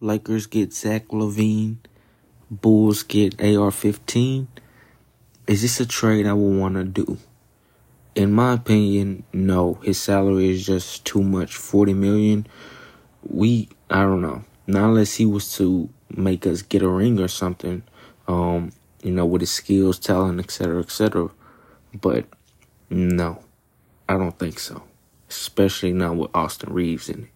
Lakers get Zach LaVine, Bulls get AR-15. Is this a trade I would want to do? In my opinion, no. His salary is just too much. Forty million. We, I don't know. Not unless he was to make us get a ring or something. Um, you know, with his skills, talent, etc., etc. But no, I don't think so. Especially not with Austin Reaves in it.